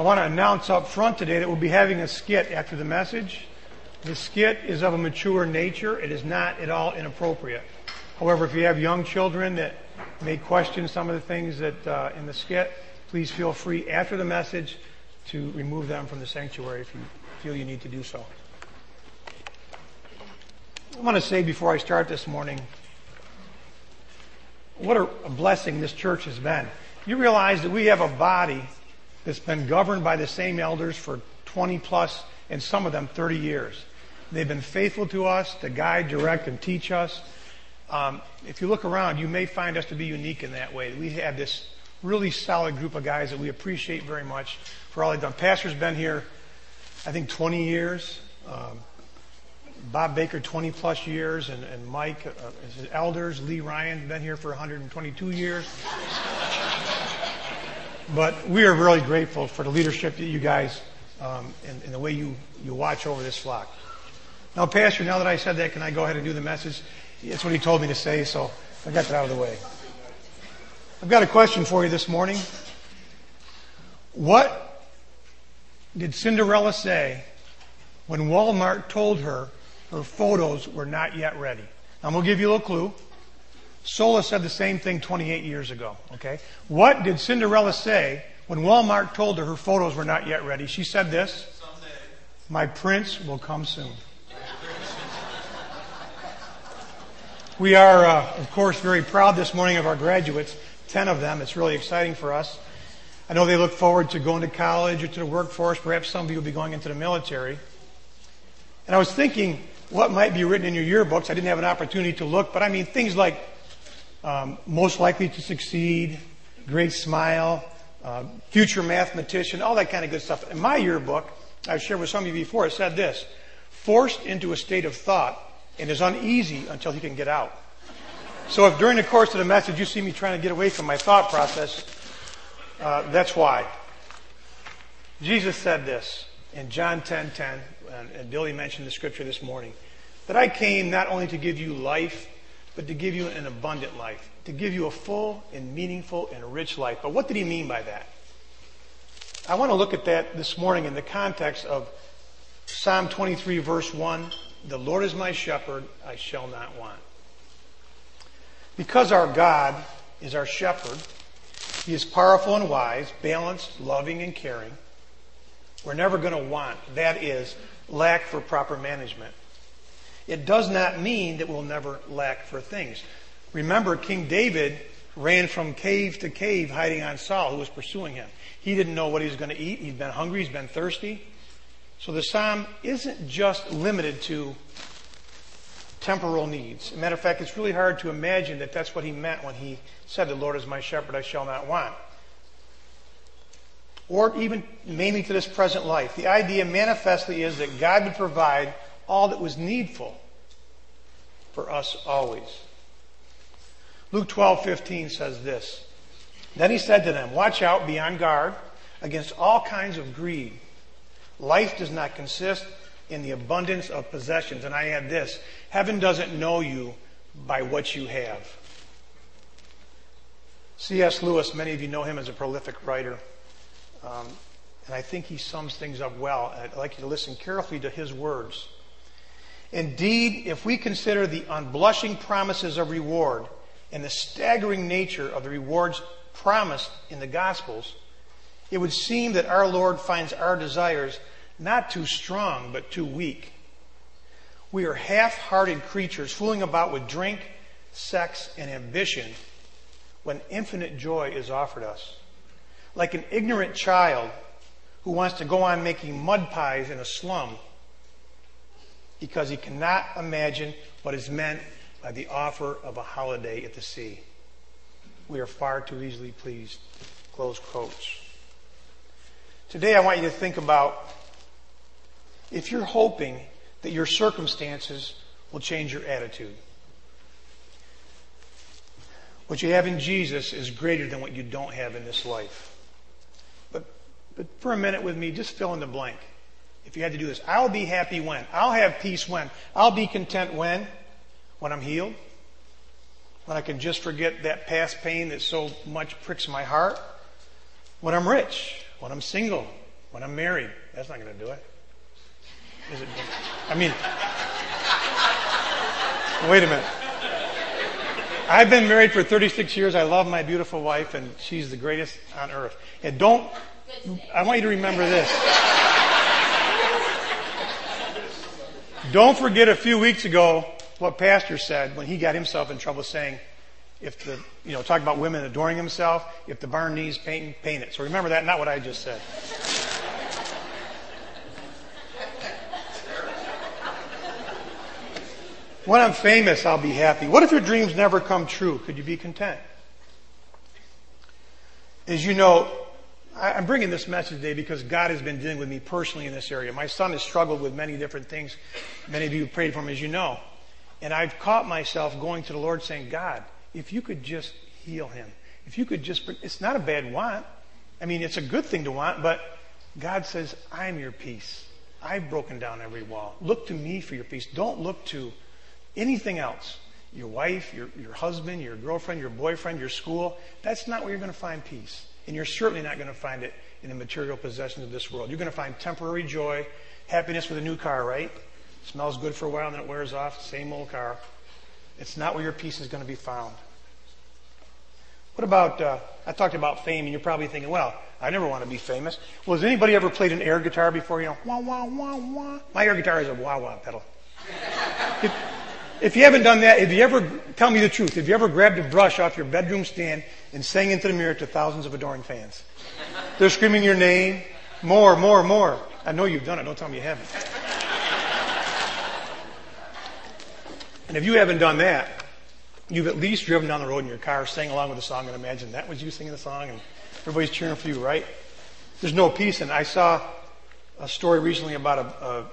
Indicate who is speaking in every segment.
Speaker 1: I want to announce up front today that we'll be having a skit after the message. The skit is of a mature nature. It is not at all inappropriate. However, if you have young children that may question some of the things that uh, in the skit, please feel free after the message to remove them from the sanctuary if you feel you need to do so. I want to say before I start this morning, what a blessing this church has been. You realize that we have a body that's been governed by the same elders for 20 plus, and some of them 30 years. They've been faithful to us to guide, direct, and teach us. Um, if you look around, you may find us to be unique in that way. We have this really solid group of guys that we appreciate very much for all they've done. Pastor's been here, I think, 20 years. Um, Bob Baker, 20 plus years, and, and Mike, uh, his elders, Lee Ryan, been here for 122 years. But we are really grateful for the leadership that you guys um, and, and the way you, you watch over this flock. Now, Pastor, now that I said that, can I go ahead and do the message? That's what he told me to say, so I got that out of the way. I've got a question for you this morning. What did Cinderella say when Walmart told her her photos were not yet ready? I'm going to give you a little clue. Sola said the same thing 28 years ago, okay? What did Cinderella say when Walmart told her her photos were not yet ready? She said this My prince will come soon. We are, uh, of course, very proud this morning of our graduates, 10 of them. It's really exciting for us. I know they look forward to going to college or to the workforce. Perhaps some of you will be going into the military. And I was thinking what might be written in your yearbooks. I didn't have an opportunity to look, but I mean things like um, most likely to succeed, great smile, uh, future mathematician, all that kind of good stuff. In my yearbook, I've shared with some of you before, it said this forced into a state of thought and is uneasy until he can get out. So if during the course of the message you see me trying to get away from my thought process, uh, that's why. Jesus said this in John 10:10, 10, 10, and, and Billy mentioned the scripture this morning, that I came not only to give you life, but to give you an abundant life, to give you a full and meaningful and rich life. But what did he mean by that? I want to look at that this morning in the context of Psalm 23, verse 1 the Lord is my shepherd, I shall not want. Because our God is our shepherd, He is powerful and wise, balanced, loving, and caring. We're never going to want. That is, lack for proper management. It does not mean that we'll never lack for things. Remember, King David ran from cave to cave hiding on Saul, who was pursuing him. He didn't know what he was going to eat. He'd been hungry. He's been thirsty. So the psalm isn't just limited to temporal needs. Matter of fact, it's really hard to imagine that that's what he meant when he said, The Lord is my shepherd, I shall not want. Or even mainly to this present life. The idea manifestly is that God would provide all that was needful for us always. Luke 12:15 says this. Then he said to them, Watch out, be on guard against all kinds of greed Life does not consist in the abundance of possessions. And I add this heaven doesn't know you by what you have. C.S. Lewis, many of you know him as a prolific writer. Um, and I think he sums things up well. I'd like you to listen carefully to his words. Indeed, if we consider the unblushing promises of reward and the staggering nature of the rewards promised in the Gospels, it would seem that our Lord finds our desires not too strong, but too weak. We are half hearted creatures fooling about with drink, sex, and ambition when infinite joy is offered us. Like an ignorant child who wants to go on making mud pies in a slum because he cannot imagine what is meant by the offer of a holiday at the sea. We are far too easily pleased. Close quotes. Today I want you to think about if you're hoping that your circumstances will change your attitude. What you have in Jesus is greater than what you don't have in this life. But, but for a minute with me, just fill in the blank. If you had to do this, I'll be happy when? I'll have peace when? I'll be content when? When I'm healed? When I can just forget that past pain that so much pricks my heart? When I'm rich? When I'm single? When I'm married, that's not going to do it. Is it? I mean, wait a minute. I've been married for 36 years. I love my beautiful wife, and she's the greatest on earth. And don't, I want you to remember this. Don't forget a few weeks ago what Pastor said when he got himself in trouble saying, if the, you know, talk about women adoring himself, if the barn needs painting, paint it. So remember that, not what I just said. When I'm famous, I'll be happy. What if your dreams never come true? Could you be content? As you know, I'm bringing this message today because God has been dealing with me personally in this area. My son has struggled with many different things. Many of you prayed for him, as you know. And I've caught myself going to the Lord saying, God, if you could just heal him, if you could just, it's not a bad want. I mean, it's a good thing to want, but God says, I'm your peace. I've broken down every wall. Look to me for your peace. Don't look to anything else, your wife, your, your husband, your girlfriend, your boyfriend, your school, that's not where you're going to find peace. And you're certainly not going to find it in the material possessions of this world. You're going to find temporary joy, happiness with a new car, right? Smells good for a while and then it wears off. Same old car. It's not where your peace is going to be found. What about, uh, I talked about fame and you're probably thinking, well, I never want to be famous. Well, has anybody ever played an air guitar before? You know, wah, wah, wah, wah. My air guitar is a wah, wah pedal. If you haven't done that, if you ever, tell me the truth, if you ever grabbed a brush off your bedroom stand and sang into the mirror to thousands of adoring fans, they're screaming your name, more, more, more. I know you've done it, don't tell me you haven't. And if you haven't done that, you've at least driven down the road in your car, sang along with the song, and imagine that was you singing the song, and everybody's cheering for you, right? There's no peace. And I saw a story recently about a, a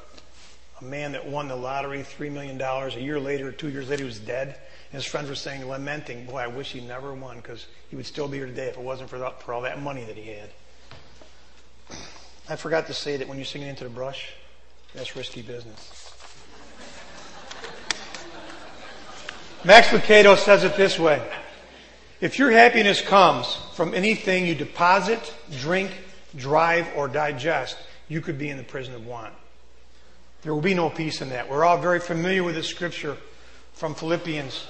Speaker 1: a man that won the lottery, $3 million. A year later, two years later, he was dead. And his friends were saying, lamenting, boy, I wish he never won because he would still be here today if it wasn't for, the, for all that money that he had. I forgot to say that when you're singing into the brush, that's risky business. Max Lucado says it this way. If your happiness comes from anything you deposit, drink, drive, or digest, you could be in the prison of want. There will be no peace in that. We're all very familiar with this scripture from Philippians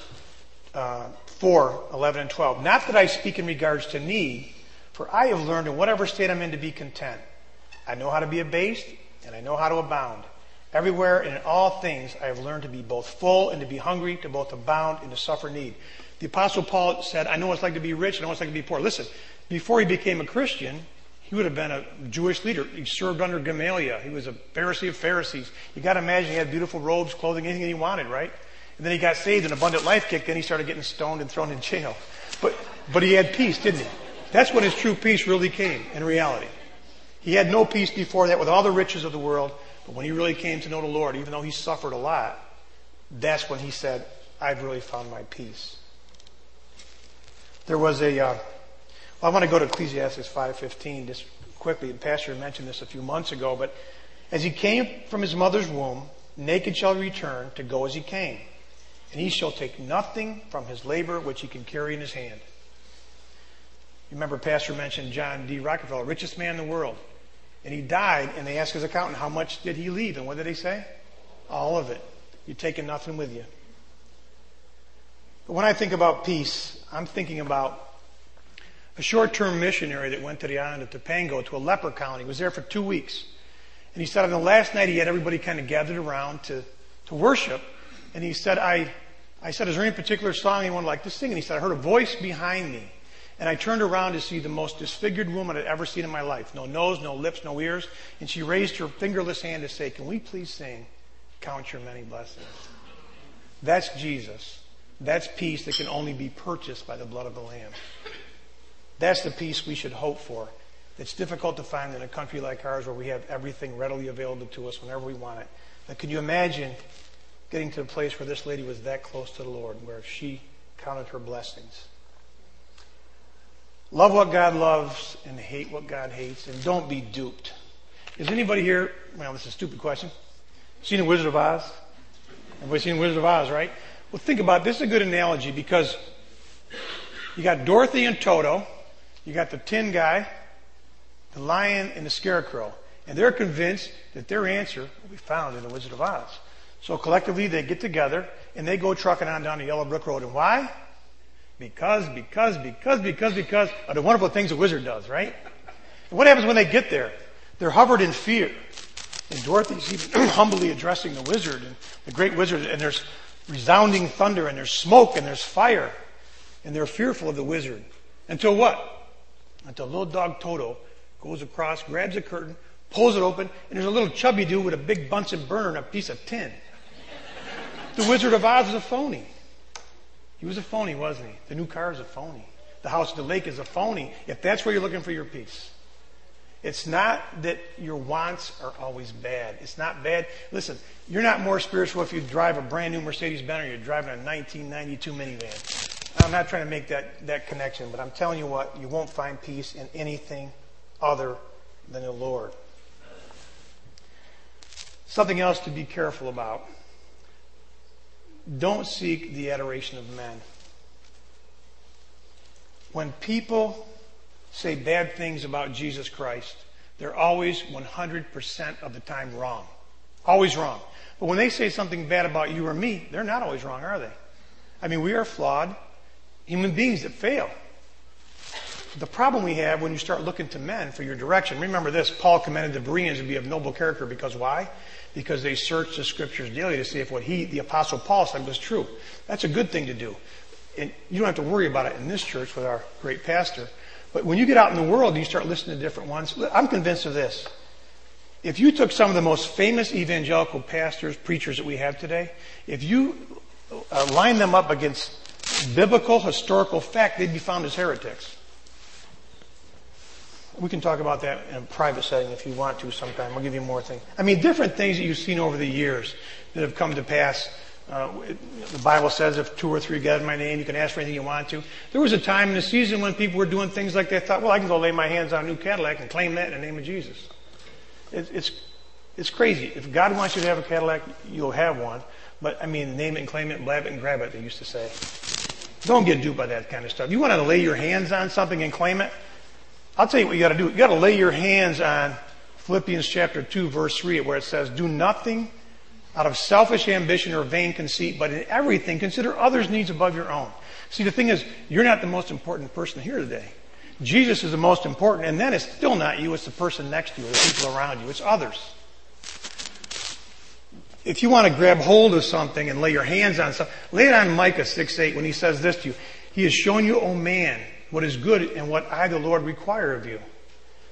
Speaker 1: uh, 4 11 and 12. Not that I speak in regards to need, for I have learned in whatever state I'm in to be content. I know how to be abased, and I know how to abound. Everywhere and in all things, I have learned to be both full and to be hungry, to both abound and to suffer need. The Apostle Paul said, I know what it's like to be rich, and I know what it's like to be poor. Listen, before he became a Christian, he would have been a Jewish leader. He served under Gamaliel. He was a Pharisee of Pharisees. You got to imagine he had beautiful robes, clothing, anything he wanted, right? And then he got saved, and abundant life kicked in. He started getting stoned and thrown in jail. But, but he had peace, didn't he? That's when his true peace really came in reality. He had no peace before that with all the riches of the world. But when he really came to know the Lord, even though he suffered a lot, that's when he said, I've really found my peace. There was a, uh, well, I want to go to Ecclesiastes 5.15 just quickly. The pastor mentioned this a few months ago, but as he came from his mother's womb, naked shall he return to go as he came. And he shall take nothing from his labor which he can carry in his hand. You remember Pastor mentioned John D. Rockefeller, richest man in the world. And he died, and they asked his accountant, how much did he leave? And what did he say? All of it. You're taking nothing with you. But when I think about peace, I'm thinking about a short-term missionary that went to the island of Topanga to a leper colony. He was there for two weeks. And he said on the last night he had everybody kind of gathered around to, to worship. And he said, I, I said, is there any particular song would like to sing? And he said, I heard a voice behind me. And I turned around to see the most disfigured woman I'd ever seen in my life. No nose, no lips, no ears. And she raised her fingerless hand to say, can we please sing, Count Your Many Blessings? That's Jesus. That's peace that can only be purchased by the blood of the Lamb. That's the peace we should hope for. It's difficult to find in a country like ours where we have everything readily available to us whenever we want it. But can you imagine getting to the place where this lady was that close to the Lord, where she counted her blessings? Love what God loves and hate what God hates, and don't be duped. Is anybody here? Well, this is a stupid question. Seen the Wizard of Oz? Everybody seen the Wizard of Oz, right? Well, think about it. this. Is a good analogy because you got Dorothy and Toto you got the tin guy, the lion and the scarecrow. And they're convinced that their answer will be found in the Wizard of Oz. So collectively they get together and they go trucking on down the Yellow Brick Road. And why? Because, because, because, because, because of the wonderful things the wizard does, right? And what happens when they get there? They're hovered in fear. And Dorothy's even humbly addressing the wizard and the great wizard, and there's resounding thunder, and there's smoke, and there's fire. And they're fearful of the wizard. Until what? Until little dog Toto goes across, grabs a curtain, pulls it open, and there's a little chubby dude with a big Bunsen burner and a piece of tin. The Wizard of Oz is a phony. He was a phony, wasn't he? The new car is a phony. The house at the lake is a phony if that's where you're looking for your peace. It's not that your wants are always bad. It's not bad. Listen, you're not more spiritual if you drive a brand new Mercedes Benz or you're driving a 1992 minivan. I'm not trying to make that, that connection, but I'm telling you what, you won't find peace in anything other than the Lord. Something else to be careful about. Don't seek the adoration of men. When people say bad things about Jesus Christ, they're always 100% of the time wrong. Always wrong. But when they say something bad about you or me, they're not always wrong, are they? I mean, we are flawed human beings that fail. The problem we have when you start looking to men for your direction, remember this, Paul commended the Bereans to be of noble character because why? Because they searched the scriptures daily to see if what he, the apostle Paul said was true. That's a good thing to do. And you don't have to worry about it in this church with our great pastor. But when you get out in the world and you start listening to different ones, I'm convinced of this. If you took some of the most famous evangelical pastors, preachers that we have today, if you uh, line them up against biblical, historical fact, they'd be found as heretics. We can talk about that in a private setting if you want to sometime. I'll give you more things. I mean, different things that you've seen over the years that have come to pass. Uh, the Bible says if two or three gather in my name, you can ask for anything you want to. There was a time in the season when people were doing things like they thought, well, I can go lay my hands on a new Cadillac and claim that in the name of Jesus. It, it's, it's crazy. If God wants you to have a Cadillac, you'll have one. But I mean, name it and claim it, blab it and grab it, they used to say. Don't get duped by that kind of stuff. You want to lay your hands on something and claim it? I'll tell you what you got to do. You got to lay your hands on Philippians chapter 2 verse 3 where it says, do nothing out of selfish ambition or vain conceit, but in everything consider others' needs above your own. See, the thing is, you're not the most important person here today. Jesus is the most important, and then it's still not you, it's the person next to you, the people around you, it's others. If you want to grab hold of something and lay your hands on something, lay it on Micah 6 8 when he says this to you. He has shown you, O man, what is good and what I, the Lord, require of you,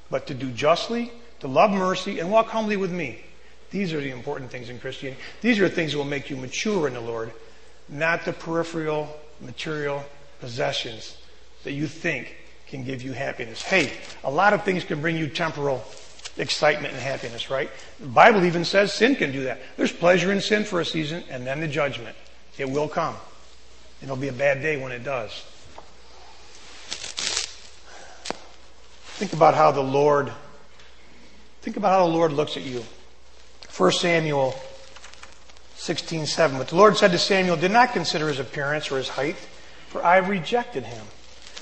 Speaker 1: but to do justly, to love mercy, and walk humbly with me. These are the important things in Christianity. These are things that will make you mature in the Lord, not the peripheral, material possessions that you think can give you happiness. Hey, a lot of things can bring you temporal excitement and happiness, right? The Bible even says sin can do that. There's pleasure in sin for a season and then the judgment. It will come. It'll be a bad day when it does. Think about how the Lord, think about how the Lord looks at you. 1 Samuel 16:7. But the Lord said to Samuel, "Did not consider his appearance or his height, for I rejected him."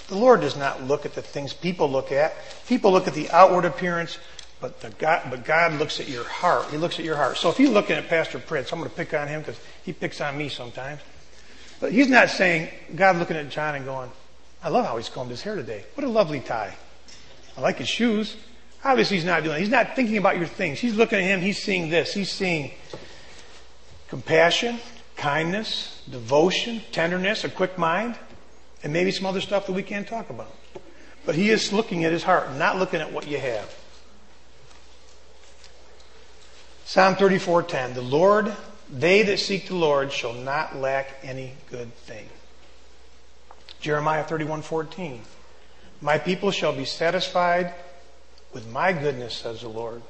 Speaker 1: The Lord does not look at the things people look at. People look at the outward appearance, but, God, but God looks at your heart. He looks at your heart. So if you're looking at Pastor Prince, I'm going to pick on him because he picks on me sometimes. But he's not saying, God looking at John and going, I love how he's combed his hair today. What a lovely tie. I like his shoes. Obviously, he's not doing. He's not thinking about your things. He's looking at him. He's seeing this. He's seeing compassion, kindness, devotion, tenderness, a quick mind, and maybe some other stuff that we can't talk about. But he is looking at his heart, not looking at what you have. Psalm 34:10 The Lord, they that seek the Lord shall not lack any good thing. Jeremiah 31:14 my people shall be satisfied with my goodness, says the Lord.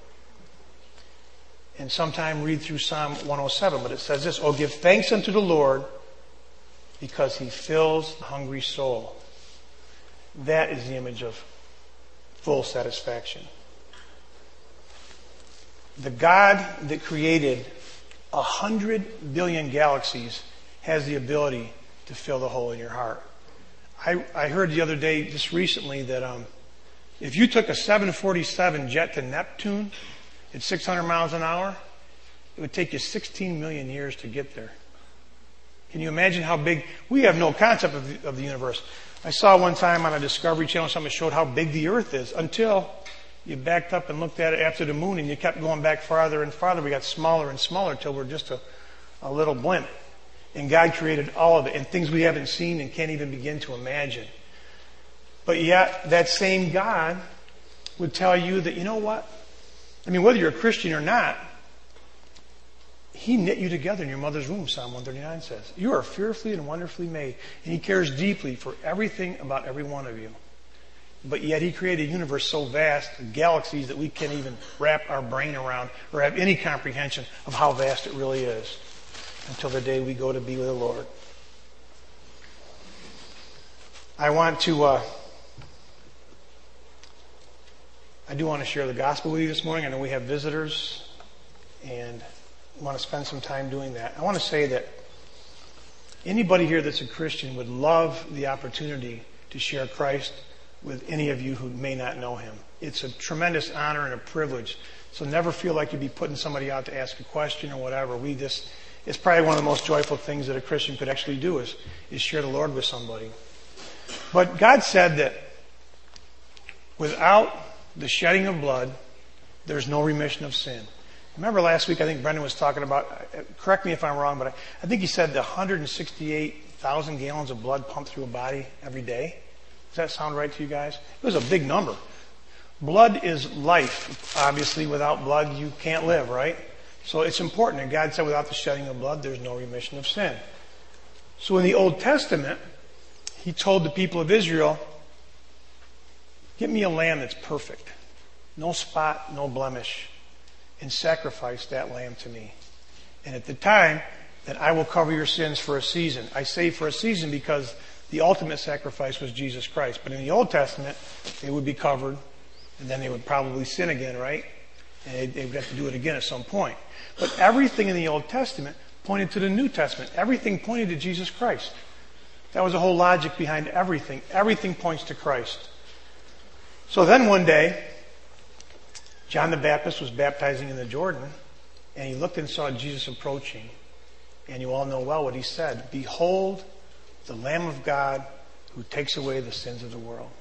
Speaker 1: And sometime read through Psalm 107, but it says this, Oh, give thanks unto the Lord because he fills the hungry soul. That is the image of full satisfaction. The God that created a hundred billion galaxies has the ability to fill the hole in your heart. I, I heard the other day, just recently, that um, If you took a 747 jet to Neptune at 600 miles an hour, it would take you 16 million years to get there. Can you imagine how big? We have no concept of the, of the universe. I saw one time on a Discovery Channel something showed how big the Earth is until you backed up and looked at it after the moon and you kept going back farther and farther. We got smaller and smaller until we're just a, a little blimp. And God created all of it and things we haven't seen and can't even begin to imagine. But yet, that same God would tell you that, you know what? I mean, whether you're a Christian or not, He knit you together in your mother's womb, Psalm 139 says. You are fearfully and wonderfully made, and He cares deeply for everything about every one of you. But yet He created a universe so vast, galaxies, that we can't even wrap our brain around or have any comprehension of how vast it really is until the day we go to be with the Lord. I want to. Uh, I do want to share the gospel with you this morning. I know we have visitors and want to spend some time doing that. I want to say that anybody here that's a Christian would love the opportunity to share Christ with any of you who may not know him. It's a tremendous honor and a privilege. So never feel like you'd be putting somebody out to ask a question or whatever. We just, it's probably one of the most joyful things that a Christian could actually do is, is share the Lord with somebody. But God said that without the shedding of blood, there's no remission of sin. Remember last week, I think Brendan was talking about, correct me if I'm wrong, but I, I think he said the 168,000 gallons of blood pumped through a body every day. Does that sound right to you guys? It was a big number. Blood is life. Obviously, without blood, you can't live, right? So it's important. And God said, without the shedding of blood, there's no remission of sin. So in the Old Testament, He told the people of Israel, Get me a lamb that's perfect, no spot, no blemish, and sacrifice that lamb to me. And at the time, that I will cover your sins for a season. I say for a season because the ultimate sacrifice was Jesus Christ. But in the Old Testament, they would be covered, and then they would probably sin again, right? And they would have to do it again at some point. But everything in the Old Testament pointed to the New Testament. Everything pointed to Jesus Christ. That was the whole logic behind everything. Everything points to Christ. So then one day, John the Baptist was baptizing in the Jordan, and he looked and saw Jesus approaching. And you all know well what he said Behold, the Lamb of God who takes away the sins of the world.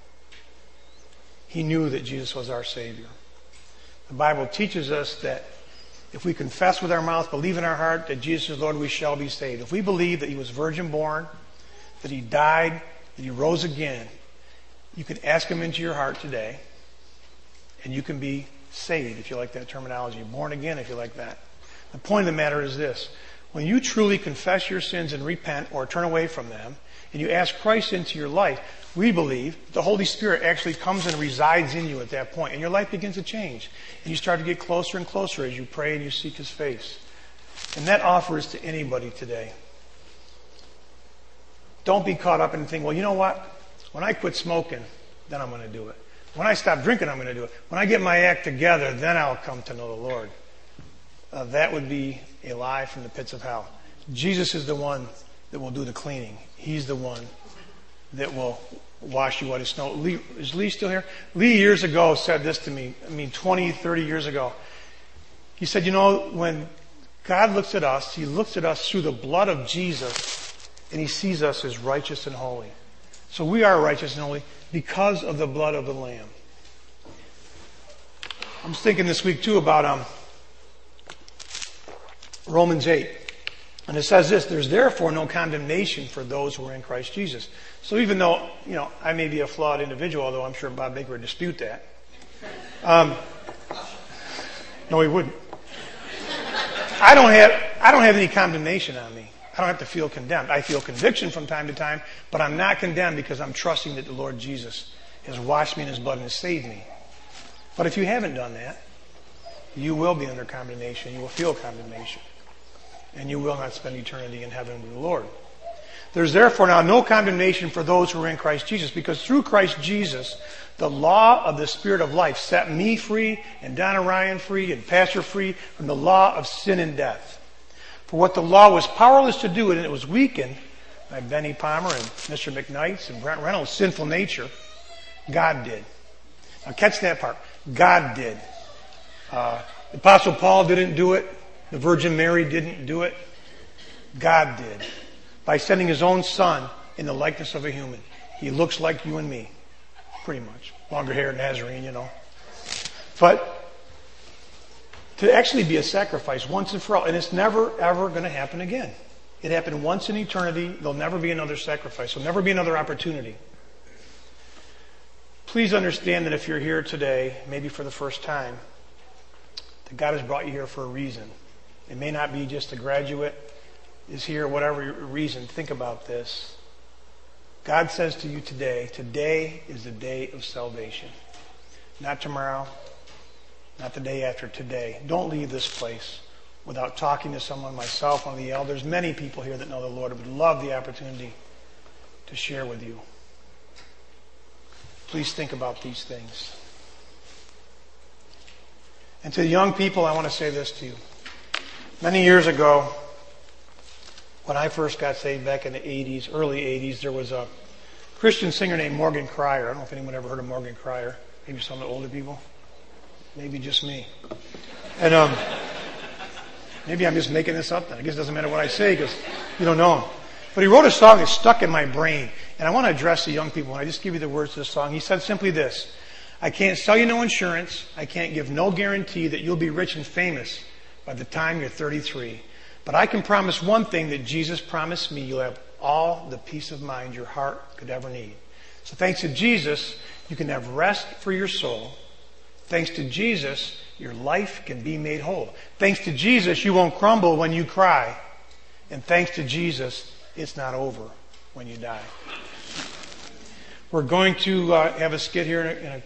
Speaker 1: He knew that Jesus was our Savior. The Bible teaches us that if we confess with our mouth, believe in our heart that Jesus is Lord, we shall be saved. If we believe that he was virgin born, that he died, that he rose again, you can ask him into your heart today, and you can be saved, if you like that terminology, born again, if you like that. The point of the matter is this. When you truly confess your sins and repent or turn away from them, and you ask Christ into your life, we believe the Holy Spirit actually comes and resides in you at that point, and your life begins to change. And you start to get closer and closer as you pray and you seek His face. And that offer is to anybody today. Don't be caught up in thinking, well, you know what? When I quit smoking, then I'm going to do it. When I stop drinking, I'm going to do it. When I get my act together, then I'll come to know the Lord. Uh, that would be a lie from the pits of hell. Jesus is the one that will do the cleaning. He's the one that will wash you white as snow. Lee, is Lee still here? Lee years ago said this to me. I mean, 20, 30 years ago. He said, you know, when God looks at us, He looks at us through the blood of Jesus, and He sees us as righteous and holy. So we are righteous and holy because of the blood of the Lamb. I was thinking this week too about um, Romans 8. And it says this, there's therefore no condemnation for those who are in Christ Jesus. So even though, you know, I may be a flawed individual, although I'm sure Bob Baker would dispute that. Um, no, he wouldn't. I don't have, I don't have any condemnation on me. I don't have to feel condemned. I feel conviction from time to time, but I'm not condemned because I'm trusting that the Lord Jesus has washed me in his blood and has saved me. But if you haven't done that, you will be under condemnation. You will feel condemnation. And you will not spend eternity in heaven with the Lord. There's therefore now no condemnation for those who are in Christ Jesus, because through Christ Jesus, the law of the Spirit of life set me free and Donna Ryan free and Pastor free from the law of sin and death. For what the law was powerless to do, and it was weakened by Benny Palmer and Mr. McKnight's and Brent Reynolds' sinful nature, God did. Now catch that part. God did. Uh, Apostle Paul didn't do it. The Virgin Mary didn't do it. God did. By sending his own son in the likeness of a human. He looks like you and me. Pretty much. Longer hair, Nazarene, you know. But to actually be a sacrifice once and for all, and it's never ever going to happen again. It happened once in eternity. There'll never be another sacrifice. There'll never be another opportunity. Please understand that if you're here today, maybe for the first time, that God has brought you here for a reason. It may not be just a graduate is here, whatever reason. Think about this. God says to you today, today is the day of salvation. Not tomorrow, not the day after today. Don't leave this place without talking to someone, myself, one of the elders. Many people here that know the Lord would love the opportunity to share with you. Please think about these things. And to the young people, I want to say this to you. Many years ago, when I first got saved back in the 80s, early 80s, there was a Christian singer named Morgan Cryar. I don't know if anyone ever heard of Morgan Cryar. Maybe some of the older people. Maybe just me. And um, maybe I'm just making this up then. I guess it doesn't matter what I say because you don't know him. But he wrote a song that stuck in my brain. And I want to address the young people. And I just give you the words to the song, he said simply this I can't sell you no insurance. I can't give no guarantee that you'll be rich and famous by the time you're 33. But I can promise one thing that Jesus promised me you'll have all the peace of mind your heart could ever need. So thanks to Jesus, you can have rest for your soul. Thanks to Jesus, your life can be made whole. Thanks to Jesus, you won't crumble when you cry. And thanks to Jesus, it's not over when you die. We're going to uh, have a skit here in a, in a